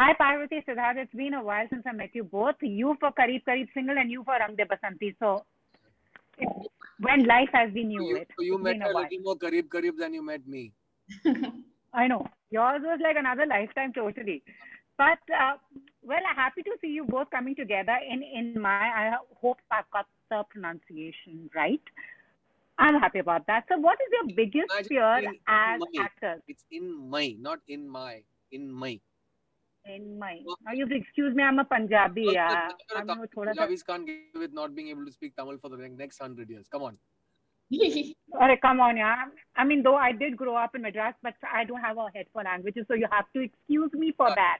Hi, Parvathy, Siddharth. It's been a while since I met you both. You for Kareeb Kareeb single and you for Rang De Basanti. So, when life has been new, you, it. so you met a a little more Kareeb Kareeb than you met me. I know. Yours was like another lifetime, totally. But, uh, well, I'm happy to see you both coming together in, in my, I hope I've got the pronunciation right. I'm happy about that. So, what is your biggest Imagine fear as my- actors? It's in my, not in my. In my. In my. Well- Now, you have to excuse me, I'm a Punjabi. Well, Yeah. I'm Tamil- thoda sa- Punjabis can't get with not being able to speak Tamil for the next hundred years. Come on. Alright, come on, yeah. I mean, though I did grow up in Madras, but I don't have a head for languages, so you have to excuse me for Ah, that.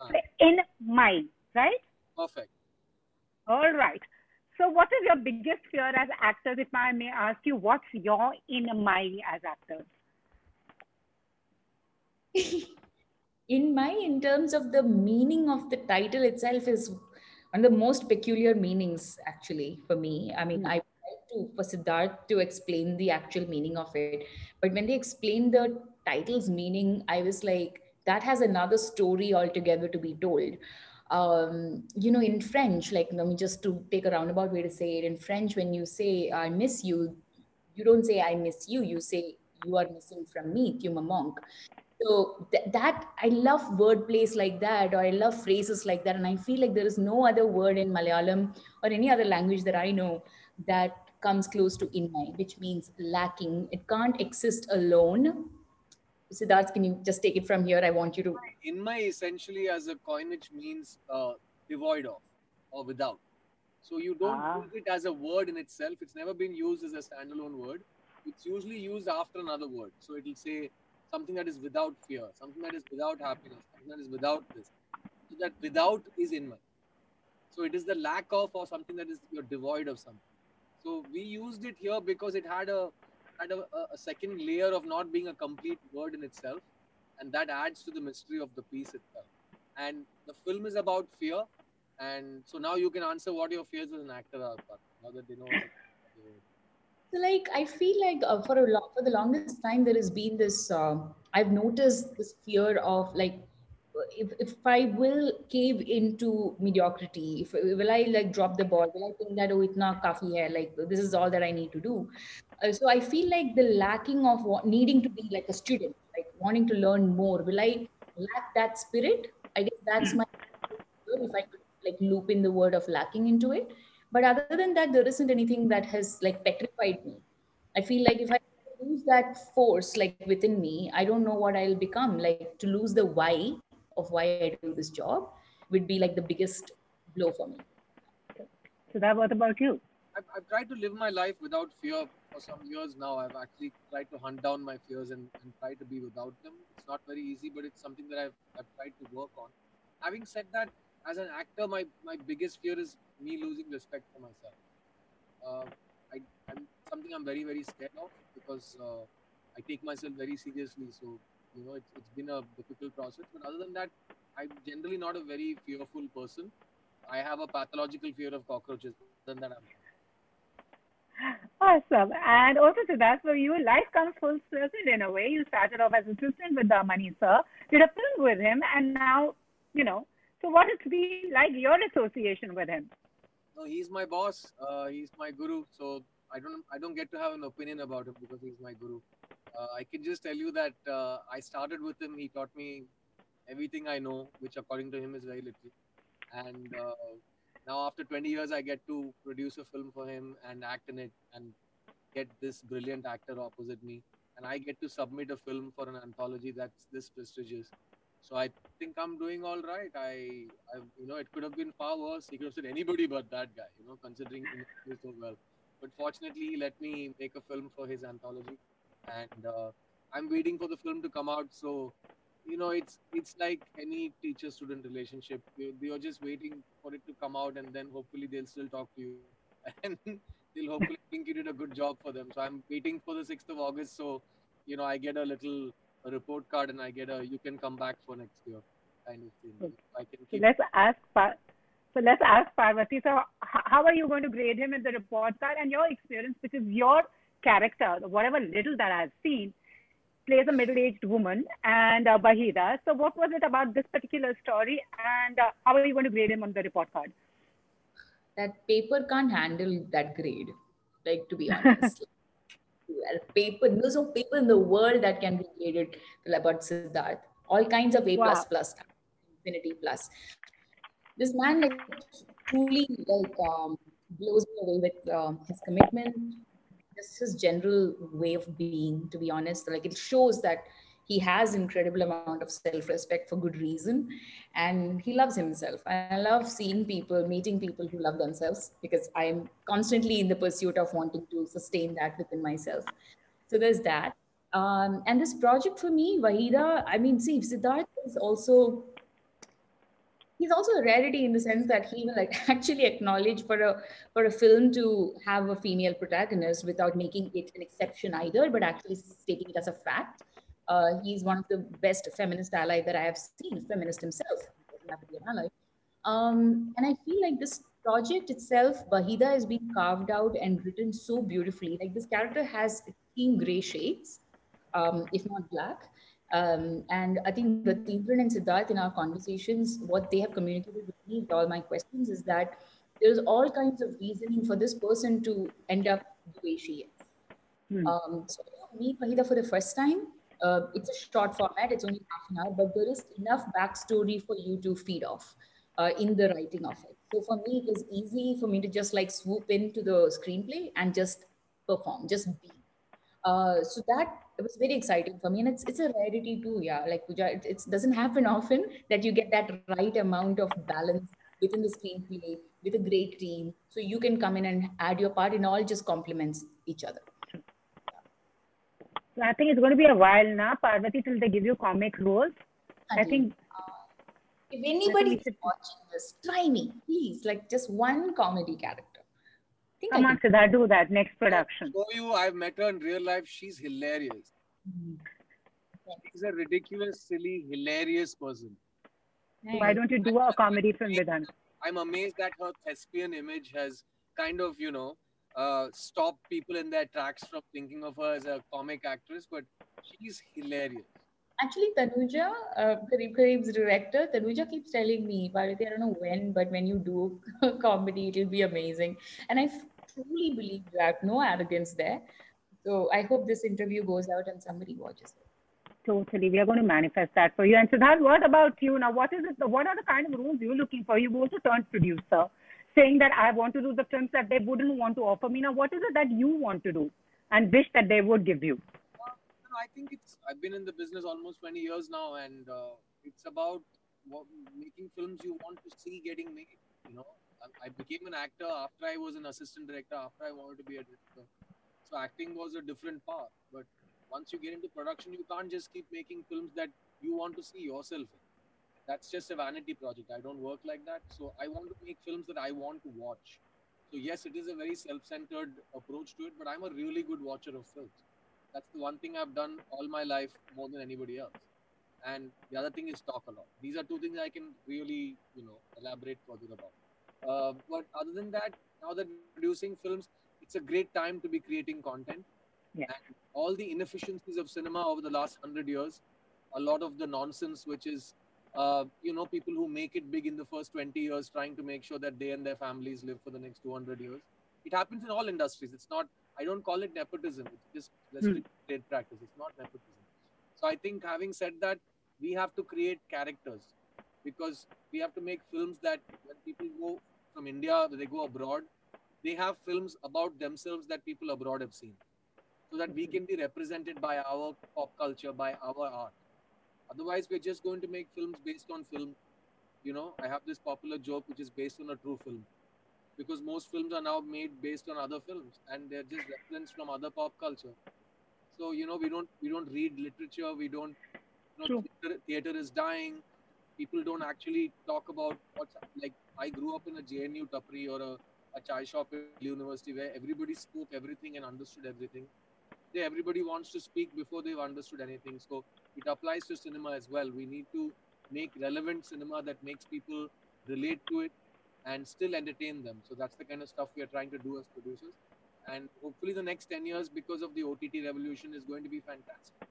Ah, In my, right? Perfect. All right. So, what is your biggest fear as actors? If I may ask you, what's your in my as actors? in my in terms of the meaning of the title itself is one of the most peculiar meanings actually for me. I mean Hmm. i tried to for siddharth to explain the actual meaning of it. But when they explained the title's meaning i was like that has another story altogether to be told. Um, you know in french like let me just to take a roundabout way to say it. In french when you say i miss you you don't say i miss you you say you are missing from me tu me manques so th- that i love word plays like that or i love phrases like that and i feel like there is no other word in malayalam or any other language that i know that comes close to inmai which means lacking it can't exist alone siddharth can you just take it from here i want you to Inmai essentially as a coinage means uh, devoid of or without. So you don't Ah. use it as a word in itself. It's never been used as a standalone word. It's usually used after another word. So it'll say something that is without fear, something that is without happiness, something that is without this. So that without is in. So it is the lack of or something that is you're devoid of something. So we used it here because it had a had a, a- second layer of not being a complete word in itself and that adds to the mystery of the piece itself. And the film is about fear, and so now you can answer what your fears as an actor are. Now that they know. So, like, I feel like uh, for a lo- for the longest time there has been this. Uh, I've noticed this fear of like, if, if I will cave into mediocrity, if will I like drop the ball? Will I think that oh, itna kafi hai? Like this is all that I need to do. Uh, so I feel like the lacking of what, needing to be like a student, like wanting to learn more. Will I lack that spirit? I guess that's my if I could like loop in the word of lacking into it. But other than that, there isn't anything that has like petrified me. I feel like if I lose that force like within me, I don't know what I'll become. Like to lose the why of why I do this job would be like the biggest blow for me. So, that what about you? I've, I've tried to live my life without fear for some years now. I've actually tried to hunt down my fears and, and try to be without them. It's not very easy, but it's something that I've, I've tried to work on. Having said that, as an actor, my, my biggest fear is me losing respect for myself. Uh, I, I'm something I'm very, very scared of because uh, I take myself very seriously. So, you know, it's, it's been a difficult process. But other than that, I'm generally not a very fearful person. I have a pathological fear of cockroaches. Than that, I'm Awesome. And also, Siddharth, for you, life comes full circle in a way. You started off as assistant with the Mani Sir, did a film with him, and now, you know, so what it's been like your association with him? No, he's my boss. Uh, he's my guru. So I don't I don't get to have an opinion about him because he's my guru. Uh, I can just tell you that uh, I started with him. He taught me everything I know, which according to him is very little. And uh, now after 20 years, I get to produce a film for him and act in it and get this brilliant actor opposite me. And I get to submit a film for an anthology that's this prestigious. So I think I'm doing all right. I, I, you know, it could have been far worse. He could have said anybody but that guy, you know, considering knows so well. But fortunately, he let me make a film for his anthology, and uh, I'm waiting for the film to come out. So, you know, it's it's like any teacher-student relationship. You- You're just waiting for it to come out, and then hopefully they'll still talk to you, and they'll hopefully think you did a good job for them. So I'm waiting for the sixth of August. So, you know, I get a little a report card, and I get a you can come back for next year kind of thing. Okay. I can So keep let's ask Par- so let's ask Parvathy. So how are you going to grade him in the report card and your experience, which is your character, whatever little that I've seen, plays a middle-aged woman, and uh, Wahida. So, what was it about this particular story, and uh, how are you going to grade him on the report card? That paper can't handle that grade. Like to be honest, paper. There's no paper in the world that can be graded about Siddharth. All kinds of A Wow. plus plus, infinity plus. This man like truly like um, blows me away with um, his commitment, just his general way of being. To be honest, like it shows that he has incredible amount of self-respect for good reason, and he loves himself. I love seeing people, meeting people who love themselves because I'm constantly in the pursuit of wanting to sustain that within myself. So there's that. Um, and this project for me, Wahida, I mean, see, Siddharth is also he's also a rarity in the sense that he will like actually acknowledge for a for a film to have a female protagonist without making it an exception either, but actually stating it as a fact. Uh, he's one of the best feminist ally that I have seen, feminist himself. Have to be an ally. Um, and I feel like this project itself, Wahida has been carved out and written so beautifully. Like this character has extreme gray shades, um, if not black. Um, and I think the Tigran and Siddharth in our conversations, what they have communicated with me with all my questions is that there's all kinds of reasoning for this person to end up the way she is. Hmm. Um, so you meet Wahida for the first time, uh, it's a short format, it's only half an hour, but there is enough backstory for you to feed off uh, in the writing of it. So for me, it was easy for me to just like swoop into the screenplay and just perform, just be. Uh, so that it was very exciting for me, and it's it's a rarity too. Yeah, like Pooja, it, it doesn't happen often that you get that right amount of balance within the screenplay with a great team, so you can come in and add your part, and all just complements each other. So I think it's going to be a while now, Parvathy, till they give you comic roles. I think uh, if anybody is watching this, try me, please. Like just one comedy character. I think come I on, Siddharth, do that next production. Show you, I've met her in real life. She's hilarious. can. She's a ridiculous, silly, hilarious person. Why don't you do a comedy film with her? I'm amazed that her thespian image has kind of, you know, uh, stopped people in their tracks from thinking of her as a comic actress, but she's hilarious. Actually, Tanuja, uh, Kareeb Kareeb's director, Tanuja keeps telling me, Bharati, I don't know when, but when you do comedy, it'll be amazing. And I f- truly believe that, no arrogance there. So I hope this interview goes out and somebody watches it. Totally. We are going to manifest that for you. And Siddharth, what about you now? What is it? What are the kind of roles you're looking for? You've also turned producer, saying that I want to do the films that they wouldn't want to offer me. Now, what is it that you want to do and wish that they would give you? No, I think it's. I've been in the business almost 20 years now, and uh, it's about what, making films you want to see getting made. You know, I, I became an actor after I was an assistant director, after I wanted to be a director. So acting was a different path. But once you get into production, you can't just keep making films that you want to see yourself in. That's just a vanity project. I don't work like that. So I want to make films that I want to watch. So yes, it is a very self-centered approach to it, but I'm a really good watcher of films. That's the one thing I've done all my life more than anybody else. And the other thing is talk a lot. These are two things I can really, you know, elaborate further about. Uh, but other than that, now that producing films, it's a great time to be creating content. Yeah. And all the inefficiencies of cinema over the last hundred years, a lot of the nonsense, which is, uh, you know, people who make it big in the first 20 years, trying to make sure that they and their families live for the next 200 years. It happens in all industries. It's not, I don't call it nepotism. It's just let's restricted trade practice. It's not nepotism. So I think having said that, we have to create characters because we have to make films that when people go from India, they go abroad, they have films about themselves that people abroad have seen. So that we can be represented by our pop culture, by our art. Otherwise, we're just going to make films based on film. You know, I have this popular joke which is based on a true film. Because most films are now made based on other films and they're just referenced from other pop culture. So, you know, we don't we don't read literature, we don't you know, theater, theater is dying. People don't actually talk about what's like I grew up in a JNU tapri or a, a chai shop at university where everybody spoke everything and understood everything. They, everybody wants to speak before they've understood anything. So it applies to cinema as well. We need to make relevant cinema that makes people relate to it and still entertain them. So that's the kind of stuff we are trying to do as producers. And hopefully, the next 10 years, because of the OTT revolution, is going to be fantastic.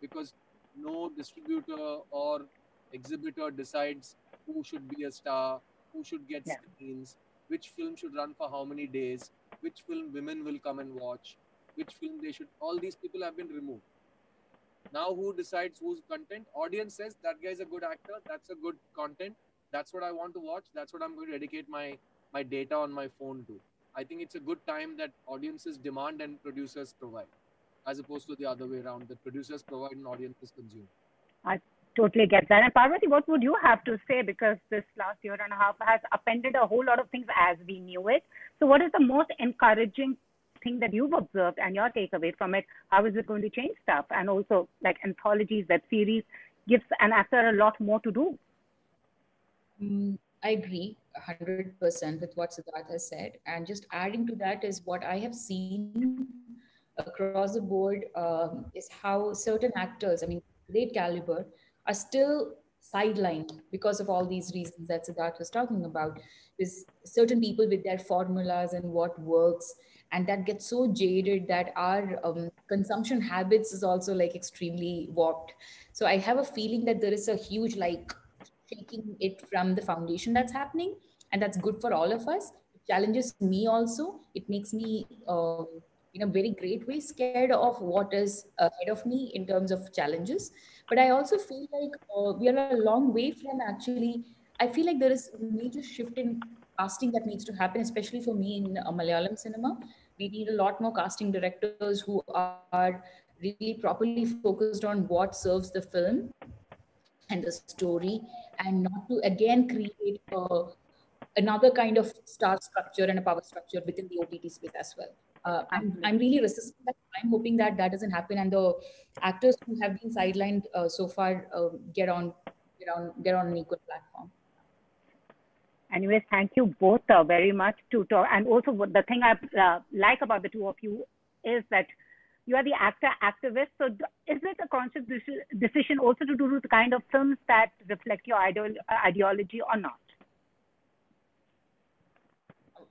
because no distributor or exhibitor decides who should be a star, who should get Yeah. screens, which film should run for how many days, which film women will come and watch, which film they should. All these people have been removed. Now, who decides whose content? Audience says that guy is a good actor. That's a good content. That's what I want to watch. That's what I'm going to dedicate my my data on my phone to. I think it's a good time that audiences demand and producers provide, as opposed to the other way around. That producers provide and audiences consume. I totally get that. And Parvathy, what would you have to say? Because this last year and a half has upended a whole lot of things as we knew it. So, what is the most encouraging thing that you've observed and your takeaway from it? How is it going to change stuff? And also, like anthologies, web series, gives an actor a lot more to do. Mm, I agree 100% with what Siddharth has said. And just adding to that is what I have seen across the board um, is how certain actors, I mean, great caliber, are still sidelined because of all these reasons that Siddharth was talking about. Is certain people with their formulas and what works, and that gets so jaded that our um, consumption habits is also like extremely warped. So I have a feeling that there is a huge like shaking it from the foundation that's happening and that's good for all of us. It challenges me also. It makes me uh, in a very great way scared of what is ahead of me in terms of challenges. But i also feel like uh, we are a long way from actually i feel like there is a major shift in casting that needs to happen especially for me in uh, malayalam cinema we need a lot more casting directors who are really properly focused on what serves the film and the story and not to again create a, another kind of star structure and a power structure within the OTT space as well. Uh, I'm, I'm really resisting that. I'm hoping that that doesn't happen and the actors who have been sidelined uh, so far uh, get on get on get on an equal platform. Anyways, thank you both uh, very much to talk. And also, the thing I uh, like about the two of you is that you are the actor activist. So, is it a conscious decision also to do the kind of films that reflect your uh, ideology or not?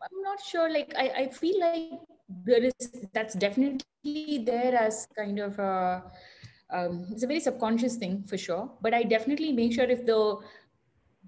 I'm not sure. Like I, I feel like there is that's definitely there as kind of a um, it's a very subconscious thing for sure. But I definitely make sure if the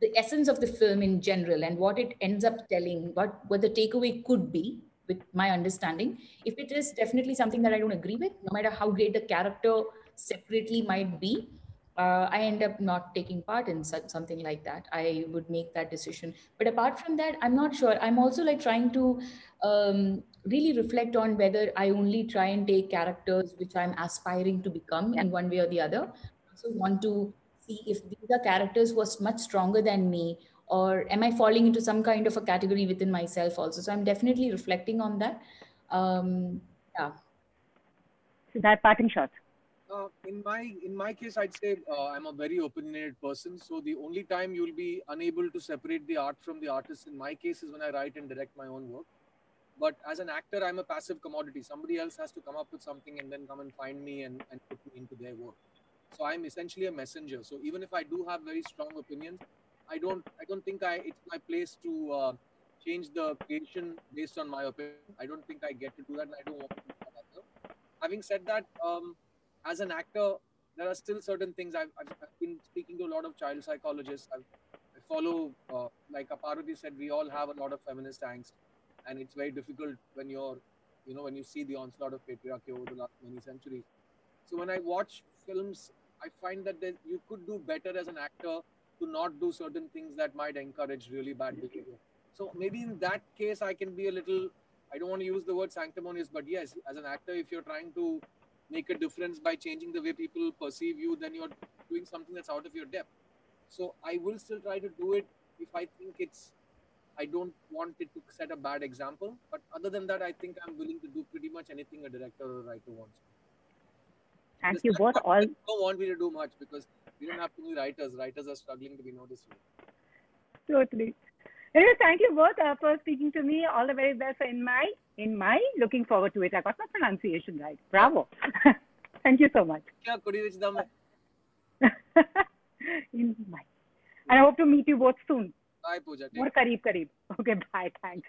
the essence of the film in general and what it ends up telling, what what the takeaway could be, with my understanding, if it is definitely something that I don't agree with, no matter how great the character separately might be, uh, I end up not taking part in such something like that. I would make that decision. But apart from that, I'm not sure. I'm also like trying to um, really reflect on whether I only try and take characters which I'm aspiring to become in one way or the other. I also want to see if these are characters who are much stronger than me or am I falling into some kind of a category within myself also? So I'm definitely reflecting on that. Um, yeah. So that parting shot. Uh, in my in my case, I'd say uh, I'm a very opinionated person. So the only time you'll be unable to separate the art from the artist, in my case, is when I write and direct my own work. But as an actor, I'm a passive commodity. Somebody else has to come up with something and then come and find me and, and put me into their work. So I'm essentially a messenger. So even if I do have very strong opinions, I don't I don't think I it's my place to uh, change the creation based on my opinion. I don't think I get to do that, and I don't want to do that. Having said that, um, as an actor, there are still certain things I've, I've, I've been speaking to a lot of child psychologists. I've, I follow, uh, like Aparuti said, we all have a lot of feminist angst, and it's very difficult when you're, you know, when you see the onslaught of patriarchy over the last many centuries. So when I watch films, I find that there, you could do better as an actor to not do certain things that might encourage really bad behavior. So maybe in that case, I can be a little. I don't want to use the word sanctimonious, but yes, as an actor, if you're trying to make a difference by changing the way people perceive you, then you're doing something that's out of your depth. So I will still try to do it if I think it's. I don't want it to set a bad example, but other than that, I think I'm willing to do pretty much anything a director or a writer wants. Thank you both. was all. Don't want me to do much because we don't have too many writers. Writers are struggling to be noticed. Totally. Anyway, thank you both uh, for speaking to me. All the very best in my in my. Looking forward to it. I got my pronunciation right. Bravo. thank you so much. In my. And I hope to meet you both soon. Bye, Pooja. More kareeb kareeb. Okay, bye. Thanks.